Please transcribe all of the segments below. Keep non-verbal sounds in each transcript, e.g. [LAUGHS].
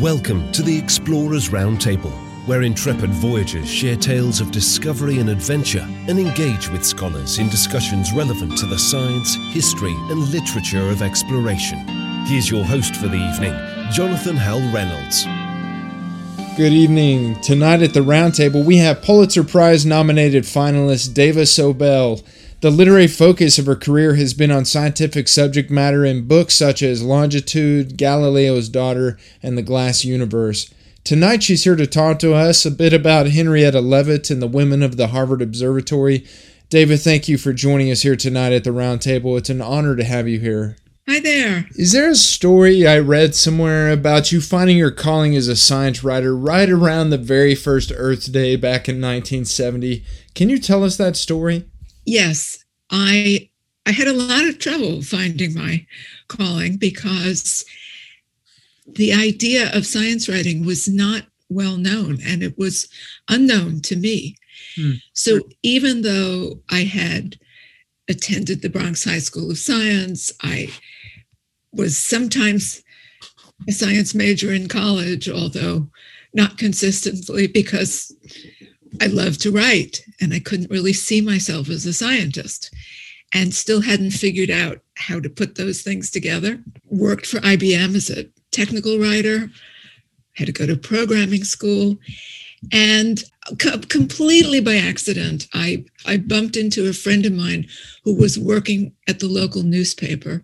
Welcome to the Explorers Roundtable, where intrepid voyagers share tales of discovery and adventure and engage with scholars in discussions relevant to the science, history, and literature of exploration. Here's your host for the evening, Jonathan Howell Reynolds. Good evening. Tonight at the roundtable, we have Pulitzer Prize nominated finalist Dava Sobel. The literary focus of her career has been on scientific subject matter in books such as Longitude, Galileo's Daughter, and The Glass Universe. Tonight, she's here to talk to us a bit about Henrietta Leavitt and the women of the Harvard Observatory. Dava, thank you for joining us here tonight at the roundtable. It's an honor to have you here. Hi there. Is there a story I read somewhere about you finding your calling as a science writer right around the very first Earth Day back in 1970? Can you tell us that story? Yes, I I had a lot of trouble finding my calling because the idea of science writing was not well known and it was unknown to me. Hmm. So even though I had attended the Bronx High School of Science, I was sometimes a science major in college, although not consistently because I love to write and I couldn't really see myself as a scientist and still hadn't figured out how to put those things together. Worked for IBM as a technical writer, had to go to programming school. And co- completely by accident, I, I bumped into a friend of mine who was working at the local newspaper.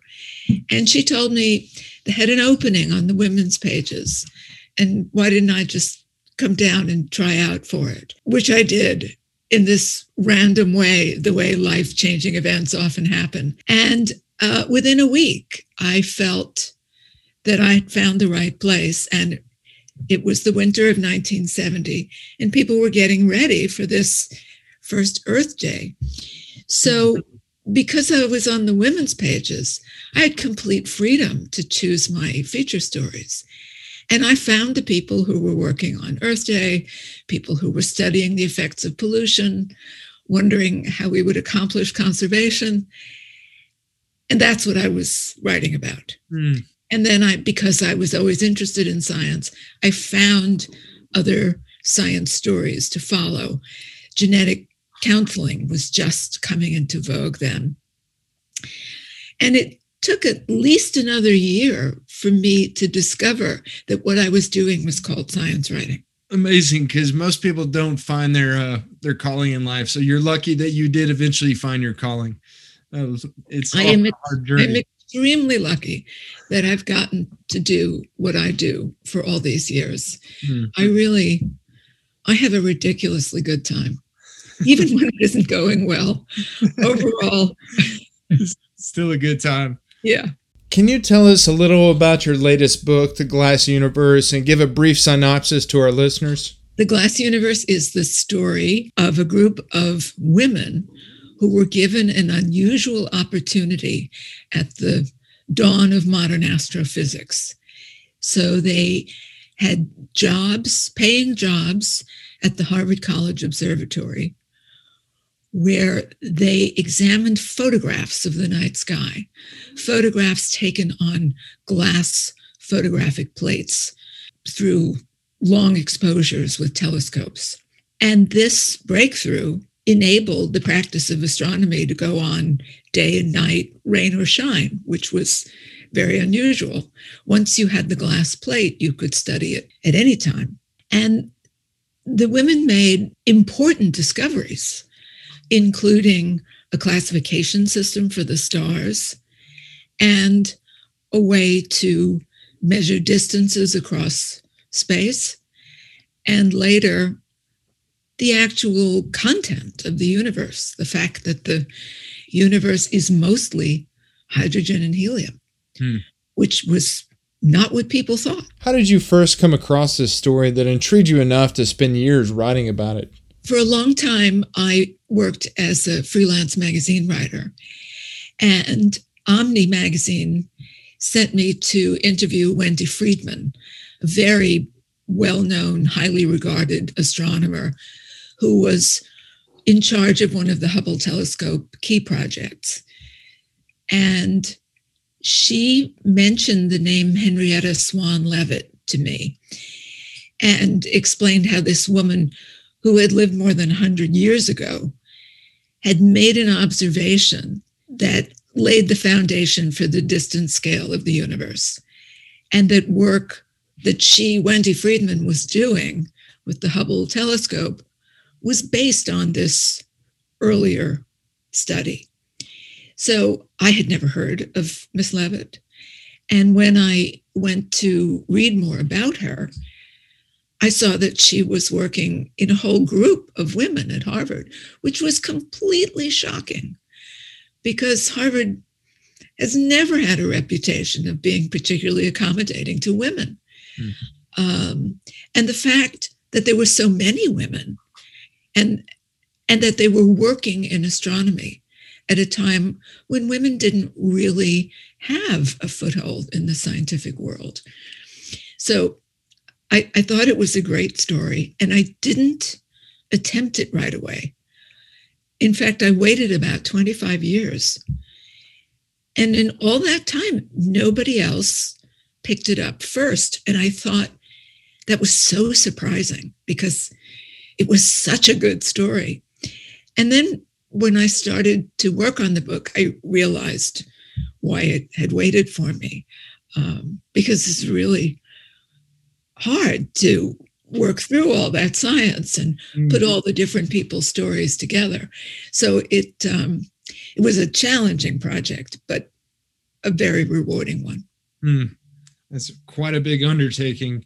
And she told me they had an opening on the women's pages. And why didn't I just come down and try out for it, which I did in this random way, the way life changing events often happen. And uh, within a week, I felt that I had found the right place. And it was the winter of 1970, and people were getting ready for this first Earth Day. So, because I was on the women's pages, I had complete freedom to choose my feature stories. And I found the people who were working on Earth Day, people who were studying the effects of pollution, wondering how we would accomplish conservation. And that's what I was writing about. Mm. And then I, because I was always interested in science, I found other science stories to follow. Genetic counseling was just coming into vogue then. And it took at least another year for me to discover that what I was doing was called science writing. Amazing, because most people don't find their uh, their calling in life. So you're lucky that you did eventually find your calling. Uh, it's I am, hard journey. I'm extremely lucky that I've gotten to do what I do for all these years. Mm-hmm. I really, I have a ridiculously good time, even when it isn't going well. [LAUGHS] Overall, still a good time. Yeah. Can you tell us a little about your latest book, The Glass Universe, and give a brief synopsis to our listeners? The Glass Universe is the story of a group of women who were given an unusual opportunity at the dawn of modern astrophysics. So they had jobs, paying jobs at the Harvard College Observatory, where they examined photographs of the night sky, photographs taken on glass photographic plates through long exposures with telescopes. And this breakthrough enabled the practice of astronomy to go on day and night, rain or shine, which was very unusual. Once you had the glass plate, you could study it at any time. And the women made important discoveries including a classification system for the stars and a way to measure distances across space, and later, the actual content of the universe, the fact that the universe is mostly hydrogen and helium, hmm. which was not what people thought. How did you first come across this story that intrigued you enough to spend years writing about it? For a long time, I worked as a freelance magazine writer, and Omni magazine sent me to interview Wendy Freedman, a very well known, highly regarded astronomer who was in charge of one of the Hubble telescope key projects. And she mentioned the name Henrietta Swan Leavitt to me and explained how this woman who had lived more than 100 years ago had made an observation that laid the foundation for the distance scale of the universe. And that work that she, Wendy Freedman, was doing with the Hubble telescope was based on this earlier study. So I had never heard of Miss Leavitt. And when I went to read more about her, I saw that she was working in a whole group of women at Harvard, which was completely shocking because Harvard has never had a reputation of being particularly accommodating to women. Mm. Um, and the fact that there were so many women and and that they were working in astronomy at a time when women didn't really have a foothold in the scientific world. So I, I thought it was a great story and I didn't attempt it right away. In fact, I waited about 25 years. And in all that time, nobody else picked it up first. And I thought that was so surprising because it was such a good story. And then when I started to work on the book, I realized why it had waited for me um, because it's really hard to work through all that science and mm-hmm. put all the different people's stories together. So it um, it was a challenging project, but a very rewarding one. Mm. That's quite a big undertaking.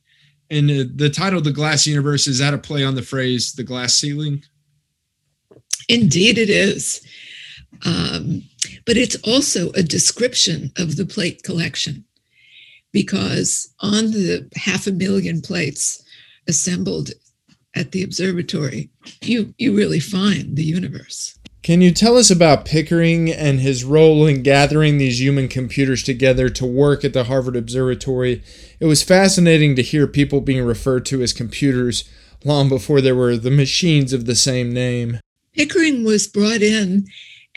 And uh, the title, "The Glass Universe," is that a play on the phrase "the glass ceiling"? Indeed, it is. Um, but it's also a description of the plate collection because on the half a million plates assembled at the observatory, you, you really find the universe. Can you tell us about Pickering and his role in gathering these human computers together to work at the Harvard Observatory? It was fascinating to hear people being referred to as computers long before there were the machines of the same name. Pickering was brought in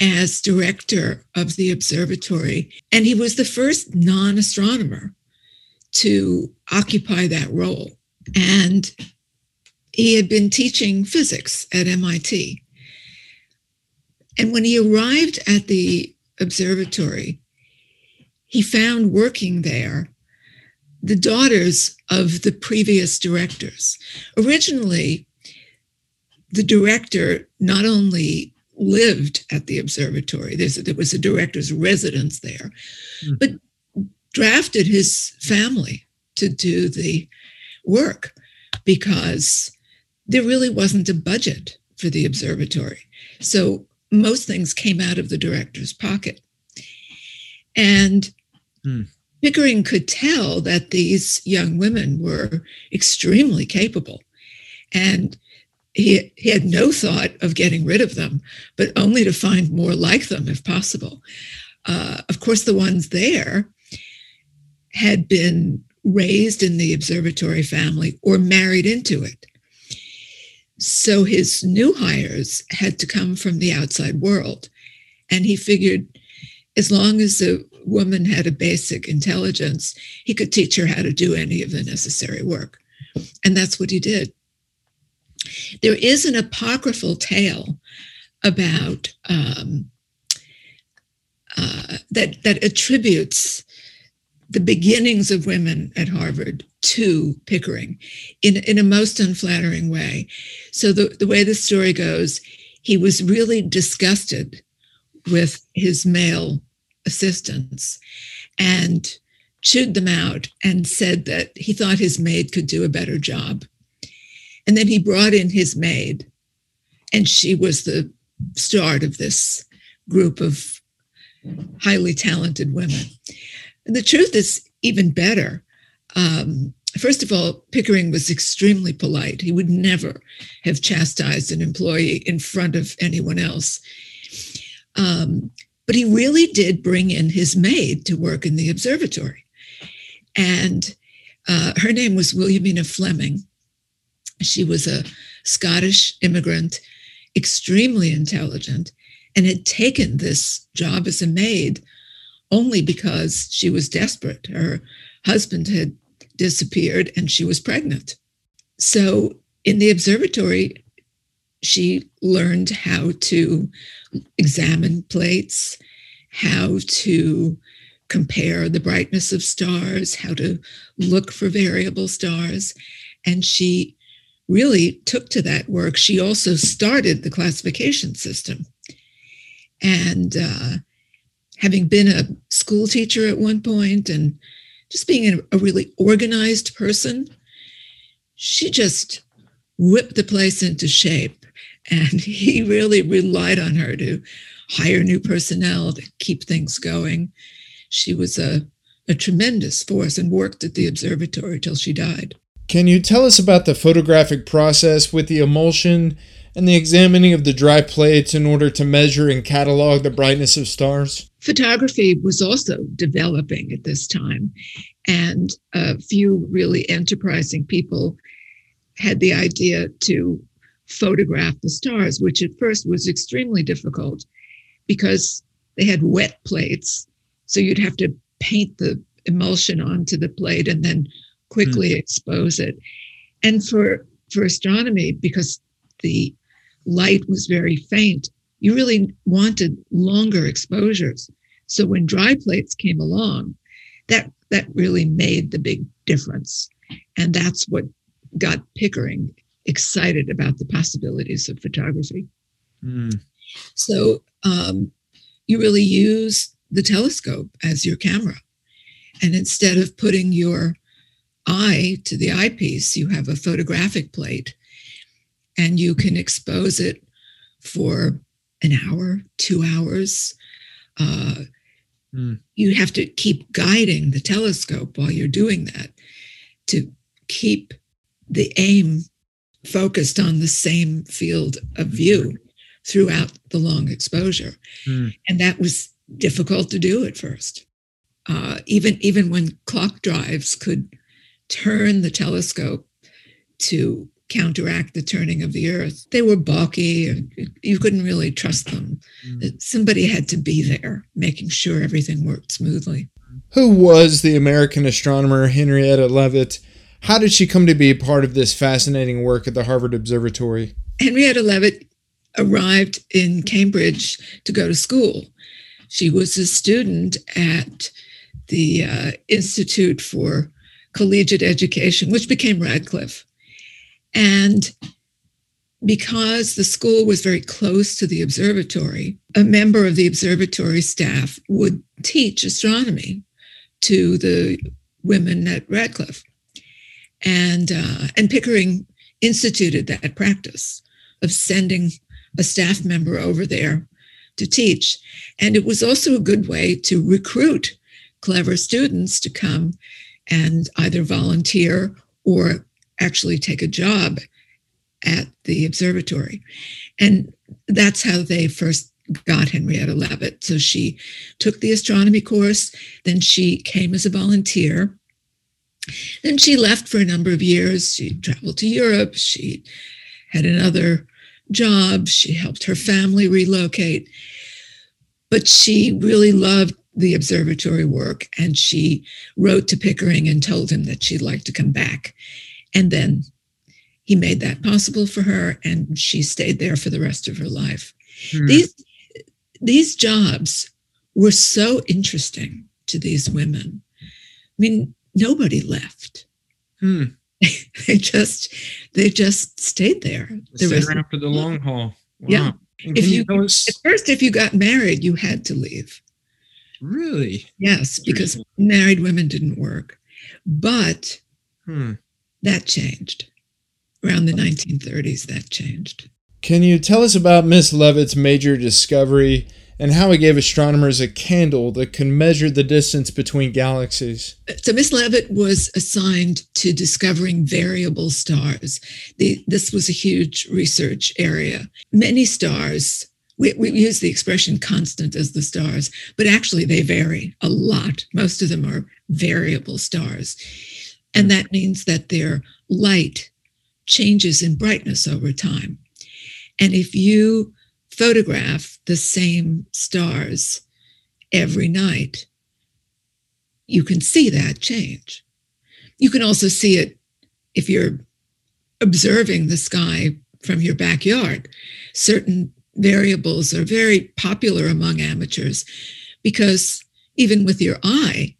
as director of the observatory, and he was the first non astronomer to occupy that role. And he had been teaching physics at MIT. And when he arrived at the observatory, he found working there the daughters of the previous directors. Originally, the director not only lived at the observatory, there was a director's residence there, mm-hmm. but drafted his family to do the work because there really wasn't a budget for the observatory. So most things came out of the director's pocket. And hmm. Pickering could tell that these young women were extremely capable. And he, he had no thought of getting rid of them, but only to find more like them if possible. Uh, of course, the ones there had been raised in the observatory family or married into it. So his new hires had to come from the outside world. And he figured as long as the woman had a basic intelligence, he could teach her how to do any of the necessary work. And that's what he did. There is an apocryphal tale about um, uh, that that attributes the beginnings of women at Harvard to Pickering in, in a most unflattering way. So, the, the way the story goes, he was really disgusted with his male assistants and chewed them out and said that he thought his maid could do a better job. And then he brought in his maid, and she was the start of this group of highly talented women. The truth is even better. Um, first of all, Pickering was extremely polite. He would never have chastised an employee in front of anyone else. Um, but he really did bring in his maid to work in the observatory. And uh, her name was Williamina Fleming. She was a Scottish immigrant, extremely intelligent, and had taken this job as a maid only because she was desperate. Her husband had disappeared and she was pregnant. So in the observatory, she learned how to examine plates, how to compare the brightness of stars, how to look for variable stars. And she really took to that work. She also started the classification system. And uh, having been a school teacher at one point and just being a really organized person, she just whipped the place into shape. And [LAUGHS] he really relied on her to hire new personnel to keep things going. She was a, a tremendous force and worked at the observatory till she died. Can you tell us about the photographic process with the emulsion and the examining of the dry plates in order to measure and catalog the brightness of stars? Photography was also developing at this time, and a few really enterprising people had the idea to photograph the stars, which at first was extremely difficult because they had wet plates. So you'd have to paint the emulsion onto the plate and then quickly mm. expose it. And for for astronomy, because the light was very faint, you really wanted longer exposures. So when dry plates came along, that that really made the big difference. And that's what got Pickering excited about the possibilities of photography. Mm. So um, you really use the telescope as your camera. And instead of putting your eye to the eyepiece, you have a photographic plate and you can expose it for an hour, two hours. Uh, mm. You have to keep guiding the telescope while you're doing that to keep the aim focused on the same field of view throughout the long exposure. Mm. And that was difficult to do at first. Uh, even even when clock drives could turn the telescope to counteract the turning of the earth. They were bulky and you couldn't really trust them. Mm. Somebody had to be there making sure everything worked smoothly. Who was the American astronomer Henrietta Leavitt? How did she come to be a part of this fascinating work at the Harvard Observatory? Henrietta Leavitt arrived in Cambridge to go to school. She was a student at the uh, Institute for Collegiate Education, which became Radcliffe. And because the school was very close to the observatory, a member of the observatory staff would teach astronomy to the women at Radcliffe. And, uh, and Pickering instituted that practice of sending a staff member over there to teach. And it was also a good way to recruit clever students to come and either volunteer or actually take a job at the observatory. And that's how they first got Henrietta Leavitt. So she took the astronomy course, then she came as a volunteer. Then she left for a number of years. She traveled to Europe. She had another job. She helped her family relocate. But she really loved the observatory work and she wrote to Pickering and told him that she'd like to come back. And then he made that possible for her and she stayed there for the rest of her life. Hmm. These these jobs were so interesting to these women. I mean, nobody left. Hmm. [LAUGHS] they just they just stayed there. The stayed around for the long haul. Wow. Yeah. if you, you at first, if you got married, you had to leave. Really? Yes, because married women didn't work. But hmm. That changed. Around the 1930s, that changed. Can you tell us about Miss Leavitt's major discovery and how it gave astronomers a candle that could measure the distance between galaxies. So, Miss Levitt was assigned to discovering variable stars. The, this was a huge research area. Many stars, we, we use the expression constant as the stars, but actually they vary a lot. Most of them are variable stars. And mm. that means that their light changes in brightness over time. And if you photograph the same stars every night, you can see that change. you can also see it if you're observing the sky from your backyard. Certain variables are very popular among amateurs because even with your eye,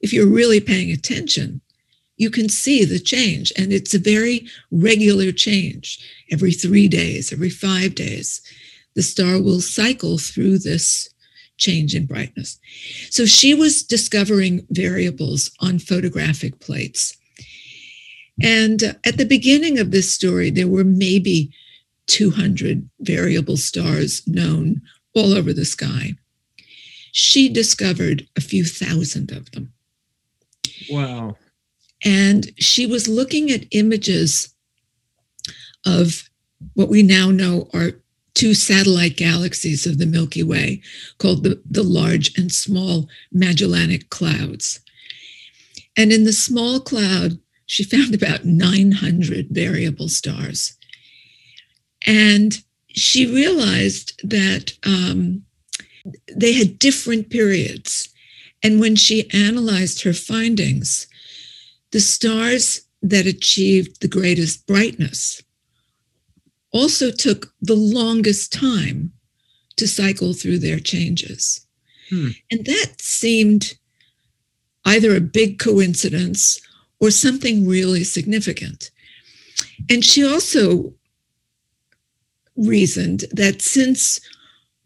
if you're really paying attention, you can see the change. And it's a very regular change. Every three days, every five days, the star will cycle through this change in brightness. So she was discovering variables on photographic plates. And uh, at the beginning of this story, there were maybe 200 variable stars known all over the sky. She discovered a few thousand of them. Wow. And she was looking at images of what we now know are two satellite galaxies of the Milky Way called the, the Large and Small Magellanic Clouds. And in the small cloud, she [LAUGHS] found about 900 variable stars. And she realized that um, they had different periods. And when she analyzed her findings, the stars that achieved the greatest brightness also took the longest time to cycle through their changes. Hmm. And that seemed either a big coincidence or something really significant. And she also reasoned that since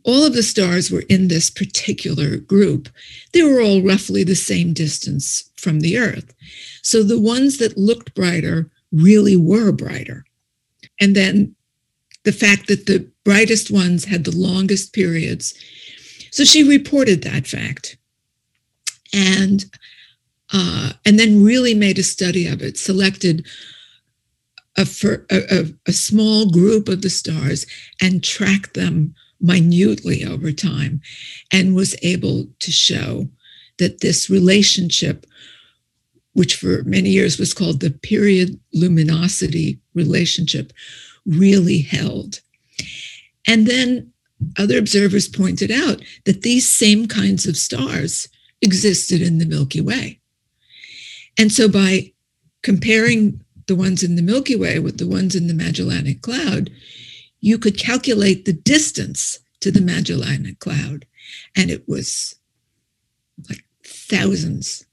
all of the stars were in this particular group, they were all roughly the same distance from the Earth. So the ones that looked brighter really were brighter. And then the fact that the brightest ones had the longest periods. So she reported that fact. And uh, and then really made a study of it, selected a, for, a, a, small group of the stars and tracked them minutely over time, and was able to show that this relationship, which for many years was called the period luminosity relationship, really held. And then other observers pointed out that these same kinds of stars existed in the Milky Way. And so by comparing the ones in the Milky Way with the ones in the Magellanic Cloud, you could calculate the distance to the Magellanic Cloud. And it was like thousands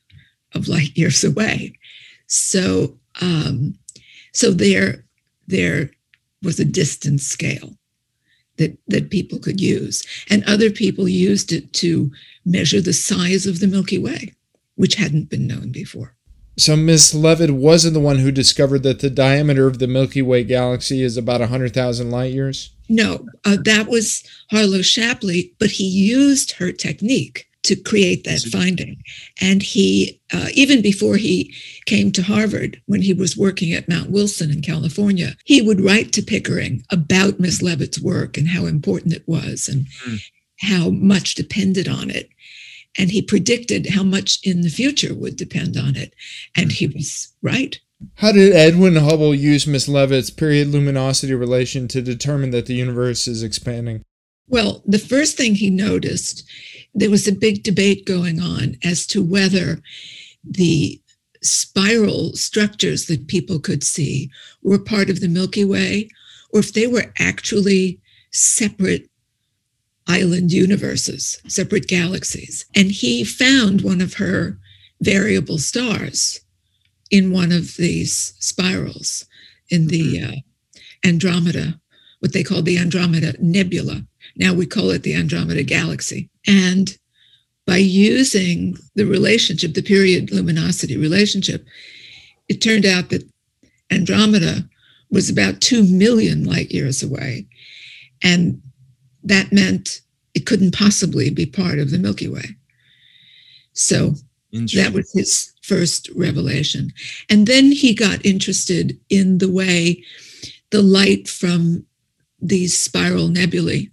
of light years away. So, um, so there, there was a distance scale that, that people could use. And other people used it to measure the size of the Milky Way, which hadn't been known before. So Miss Leavitt wasn't the one who discovered that the diameter of the Milky Way galaxy is about 100,000 light years? No, uh, that was Harlow Shapley, but he used her technique to create that finding. And he, uh, even before he came to Harvard, when he was working at Mount Wilson in California, he would write to Pickering about Miss Leavitt's work and how important it was and mm. how much depended on it and he predicted how much in the future would depend on it. And he was right. How did Edwin Hubble use Miss Leavitt's period luminosity relation to determine that the universe is expanding? Well, the first thing he noticed, there was a big debate going on as to whether the spiral structures that people could see were part of the Milky Way or if they were actually separate island universes, separate galaxies. And he found one of her variable stars in one of these spirals in the mm-hmm. uh, Andromeda, what they call the Andromeda Nebula. Now we call it the Andromeda Galaxy. And by using the relationship, the period luminosity relationship, it turned out that Andromeda was about 2 million light years away. And that meant it couldn't possibly be part of the Milky Way. So that was his first revelation. And then he got interested in the way the light from these spiral nebulae,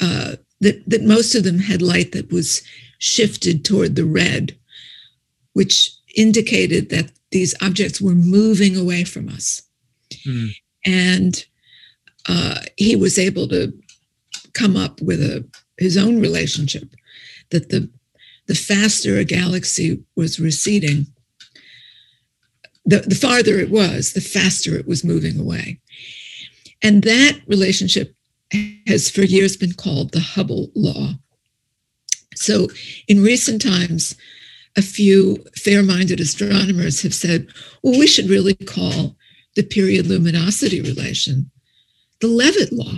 uh, that, that most of them had light that was shifted toward the red, which indicated that these objects were moving away from us. Mm. And uh, he was able to come up with a his own relationship that the the faster a galaxy was receding, the, the farther it was, the faster it was moving away. And that relationship has for years been called the Hubble law. So in recent times, a few fair minded astronomers have said, well, we should really call the period luminosity relation the Leavitt law.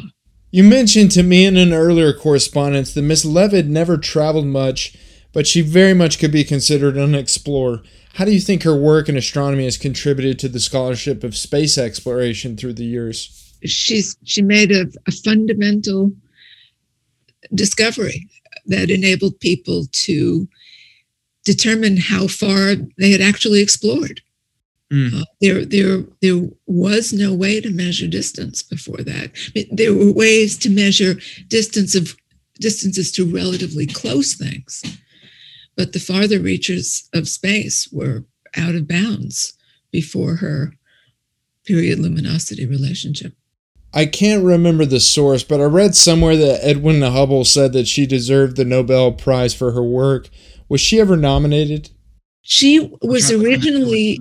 You mentioned to me in an earlier correspondence that Miss Leavitt never traveled much, but she very much could be considered an explorer. How do you think her work in astronomy has contributed to the scholarship of space exploration through the years? She's she made a, a fundamental discovery that enabled people to determine how far they had actually explored. Mm. Uh, there, there, there was no way to measure distance before that. I mean, there were ways to measure distance of distances to relatively close things, but the farther reaches of space were out of bounds before her period luminosity relationship. I can't remember the source, but I read somewhere that Edwin Hubble said that she deserved the Nobel Prize for her work. Was she ever nominated? She was originally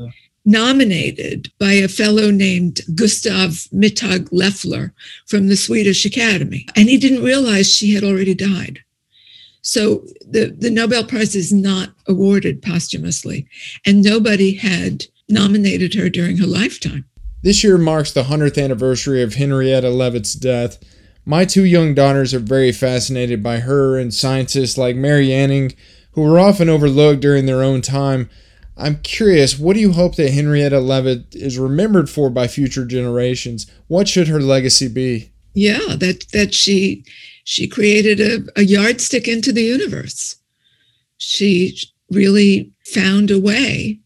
nominated by a fellow named Gustav Mittag Leffler from the Swedish Academy, and he didn't realize she had already died. So the, the Nobel Prize is not awarded posthumously, and nobody had nominated her during her lifetime. This year marks the 100th anniversary of Henrietta Leavitt's death. My two young daughters are very fascinated by her and scientists like Mary Anning, who were often overlooked during their own time. I'm curious, what do you hope that Henrietta Leavitt is remembered for by future generations? What should her legacy be? Yeah, that that she she created a, a yardstick into the universe. She really found a way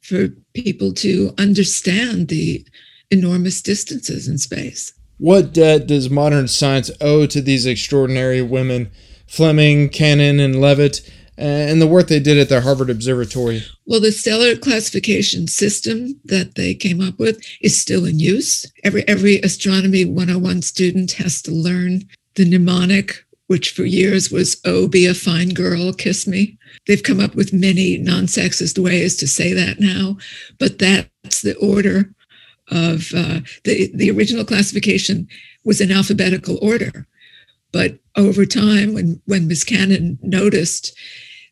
for people to understand the enormous distances in space. What debt does modern science owe to these extraordinary women, Fleming, Cannon, and Leavitt? And the work they did at the Harvard Observatory? Well, the stellar classification system that they came up with is still in use. Every every astronomy 101 student has to learn the mnemonic, which for years was "Oh, be a fine girl, kiss me." They've come up with many non-sexist ways to say that now, but that's the order of uh, the the original classification was in alphabetical order. But over time, when when Ms. Cannon noticed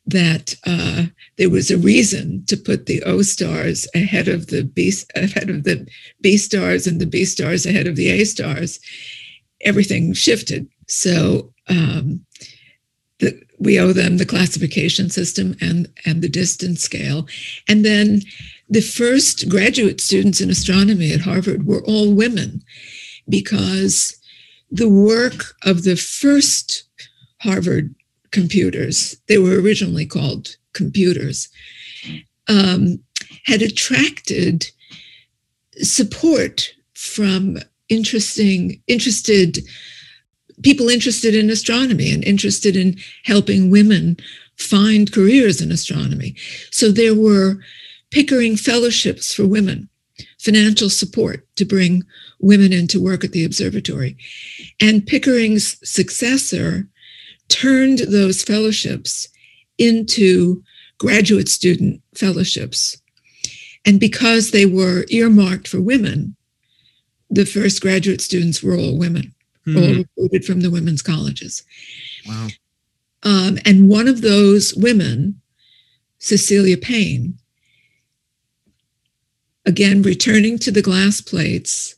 that uh, there was a reason to put the O stars ahead of the B ahead of the B stars and the B stars ahead of the A stars, everything shifted. So um, the, we owe them the classification system and and the distance scale, and then the first graduate students in astronomy at Harvard were all women, because the work of the first Harvard computers, they were originally called computers, um, had attracted support from interesting, interested people interested in astronomy and interested in helping women find careers in astronomy. So there were Pickering fellowships for women, financial support to bring women into work at the observatory. And Pickering's successor turned those fellowships into graduate student fellowships. And because they were earmarked for women, the first graduate students were all women, mm-hmm. all recruited from the women's colleges. Wow. Um, and one of those women, Cecilia Payne, again returning to the glass plates,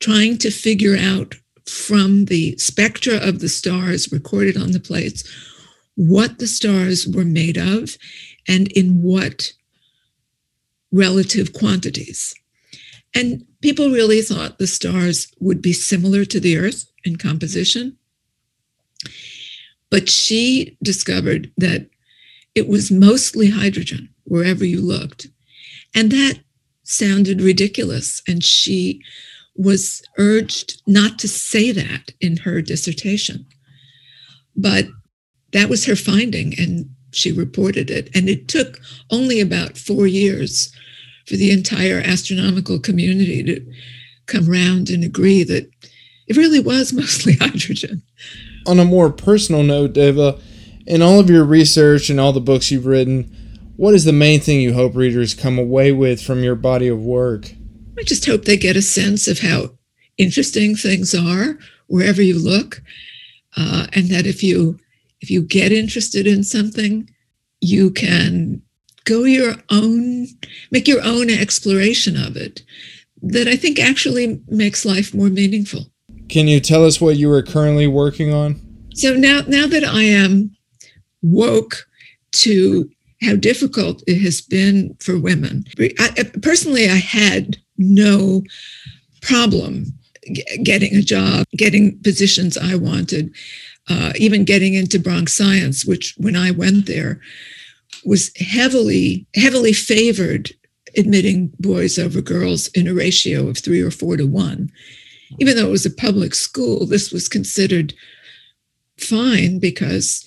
trying to figure out from the spectra of the stars recorded on the plates what the stars were made of and in what relative quantities. And people really thought the stars would be similar to the Earth in composition. But she discovered that it was mostly hydrogen wherever you looked. And that sounded ridiculous. And she was urged not to say that in her dissertation. But that was her finding, and she reported it. And it took only about four years for the entire astronomical community to come around and agree that it really was [LAUGHS] mostly hydrogen. On a more personal note, Dava, in all of your research and all the books you've written, What is the main thing you hope readers come away with from your body of work? I just hope they get a sense of how interesting things are wherever you look, uh, and that if you if you get interested in something, you can go your own, make your own exploration of it. That I think actually makes life more meaningful. Can you tell us what you are currently working on? So now, now that I am woke to how difficult it has been for women, I, personally, I had no problem getting a job, getting positions I wanted, uh, even getting into Bronx Science, which when I went there was heavily heavily favored admitting boys over girls in a ratio of three or four to one. Even though it was a public school, this was considered fine because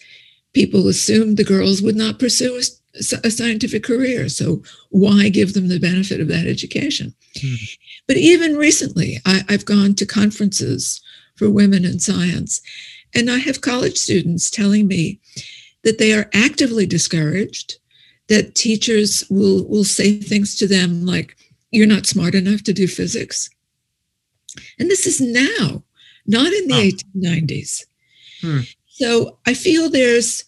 people assumed the girls would not pursue a, scientific career. So why give them the benefit of that education? Hmm. But even recently, I, I've gone to conferences for women in science, and I have college students telling me that they are actively discouraged, that teachers will, will say things to them like, You're not smart enough to do physics. And this is now, not in the oh. 1890s. Hmm. So I feel there's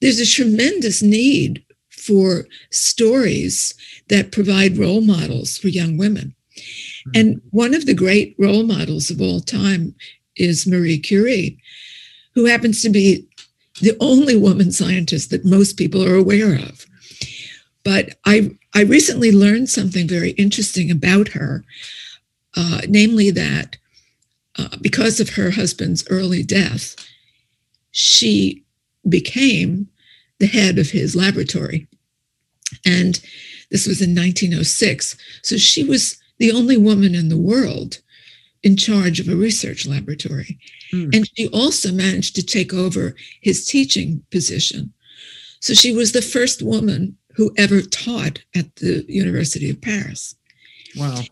there's a tremendous need for stories that provide role models for young women. Hmm. And one of the great role models of all time is Marie Curie, who happens to be the only woman scientist that most people are aware of. But I, I recently learned something very interesting about her, uh, namely that uh, because of her husband's early death, she became the head of his laboratory. And this was in 1906. So she was the only woman in the world in charge of a research laboratory. Mm. And she also managed to take over his teaching position. So she was the first woman who ever taught at the University of Paris. Wow.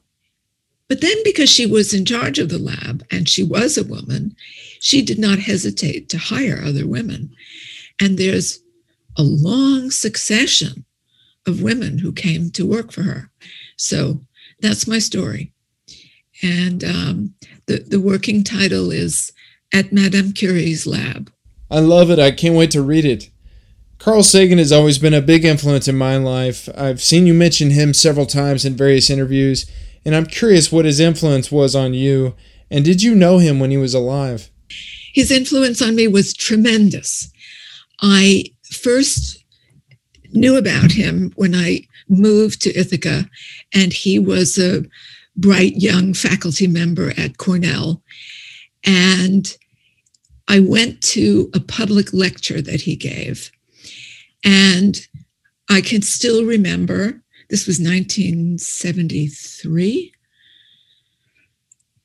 But then, because she was in charge of the lab and she was a woman, she did not hesitate to hire other women. And there's a long succession of women who came to work for her. So that's my story. And um, the, the working title is At Madame Curie's Lab. I love it. I can't wait to read it. Carl Sagan has always been a big influence in my life. I've seen you mention him several times in various interviews and I'm curious what his influence was on you. And did you know him when he was alive? His influence on me was tremendous. I first knew about him when I moved to Ithaca, and he was a bright young faculty member at Cornell. And I went to a public lecture that he gave. And I can still remember this was 1973.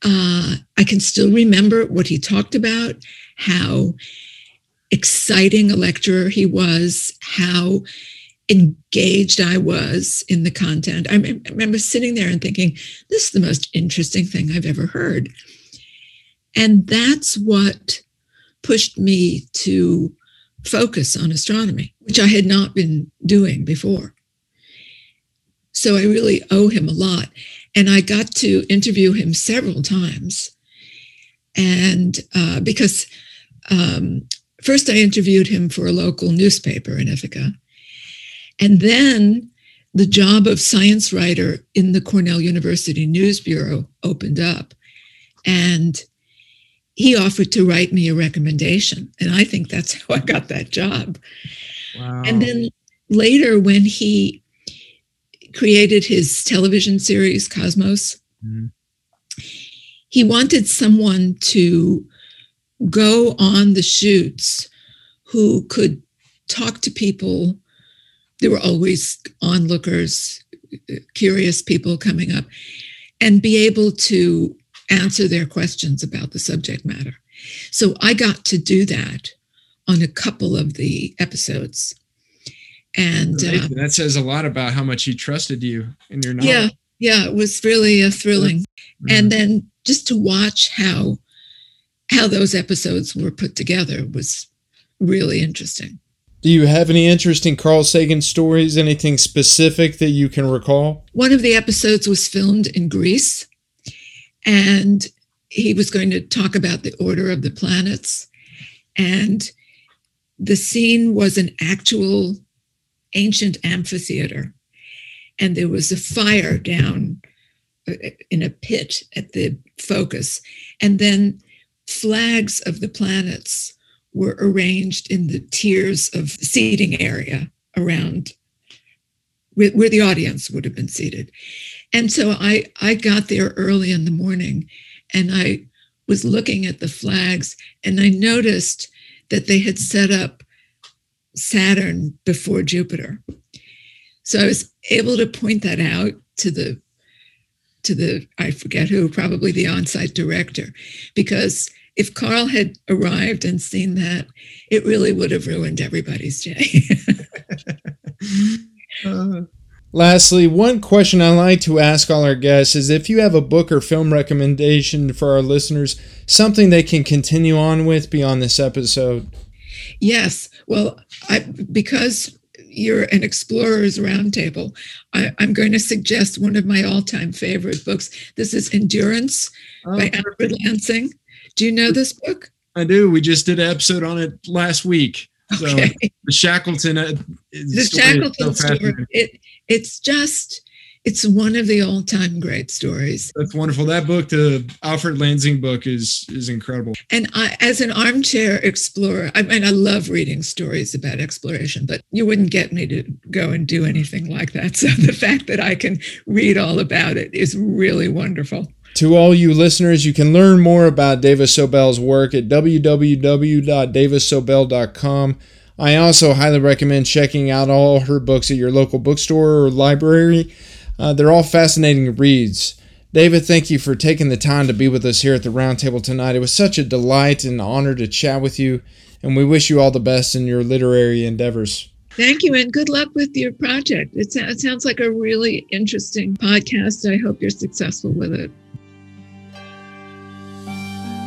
Uh, I can still remember what he talked about, how exciting a lecturer he was, how engaged I was in the content. I, remember sitting there and thinking, this is the most interesting thing I've ever heard. And that's what pushed me to focus on astronomy, which I had not been doing before. So I really owe him a lot. And I got to interview him several times. And uh, because um, first I interviewed him for a local newspaper in Ithaca. And then the job of science writer in the Cornell University News Bureau opened up. And he offered to write me a recommendation. And I think that's [LAUGHS] how I got that job. Wow. And then later, when he created his television series Cosmos. Mm-hmm. He wanted someone to go on the shoots who could talk to people. There were always onlookers, curious people coming up, and be able to answer their questions about the subject matter. So I got to do that on a couple of the episodes. And uh, that says a lot about how much he trusted you in your knowledge. Yeah, yeah, it was really a thrilling. Mm-hmm. And then just to watch how how those episodes were put together was really interesting. Do you have any interesting Carl Sagan stories? Anything specific that you can recall? One of the episodes was filmed in Greece, and he was going to talk about the order of the planets. And the scene was an actual ancient amphitheater. And there was a fire down uh, in a pit at the focus. And then flags of the planets were arranged in the tiers of seating area around where, the audience would have been seated. And so I, I got there early in the morning and I was looking at the flags and I noticed that they had set up Saturn before Jupiter. So I was able to point that out to the to the I forget who, probably the on-site director, because if Carl had arrived and seen that, it really would have ruined everybody's day. [LAUGHS] uh, lastly, one question I like to ask all our guests is if you have a book or film recommendation for our listeners, something they can continue on with beyond this episode. Yes. Well, I, because you're an explorers roundtable, I, am going to suggest one of my all-time favorite books. This is Endurance oh, by Alfred Lansing. Do you know this book? I do. We just did an episode on it last week. So okay. the Shackleton, uh, the Shackleton so story. It it's just it's one of the all-time great stories. That's wonderful. That book, the Alfred Lansing book, is is incredible. And I, as an armchair explorer, I mean, I love reading stories about exploration, but you wouldn't get me to go and do anything like that. [LAUGHS] So the fact that I can read all about it is really wonderful. To all you listeners, you can learn more about Dava Sobel's work at www.davasobel.com. I also highly recommend checking out all her books at your local bookstore or library. Uh, they're all fascinating reads. Dava, thank you for taking the time to be with us here at the roundtable tonight. It was such a delight and honor to chat with you, and we wish you all the best in your literary endeavors. Thank you, and good luck with your project. It sounds like a really interesting podcast. I hope you're successful with it.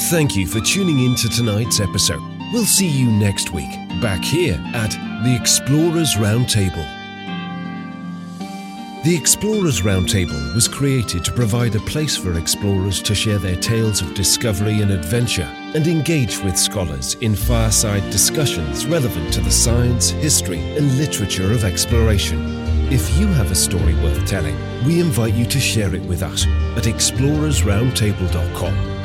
Thank you for tuning in to tonight's episode. We'll see you next week, back here at the Explorers Roundtable. The Explorers Roundtable was created to provide a place for explorers to share their tales of discovery and adventure and engage with scholars in fireside discussions relevant to the science, history, and literature of exploration. If you have a story worth telling, we invite you to share it with us at explorersroundtable.com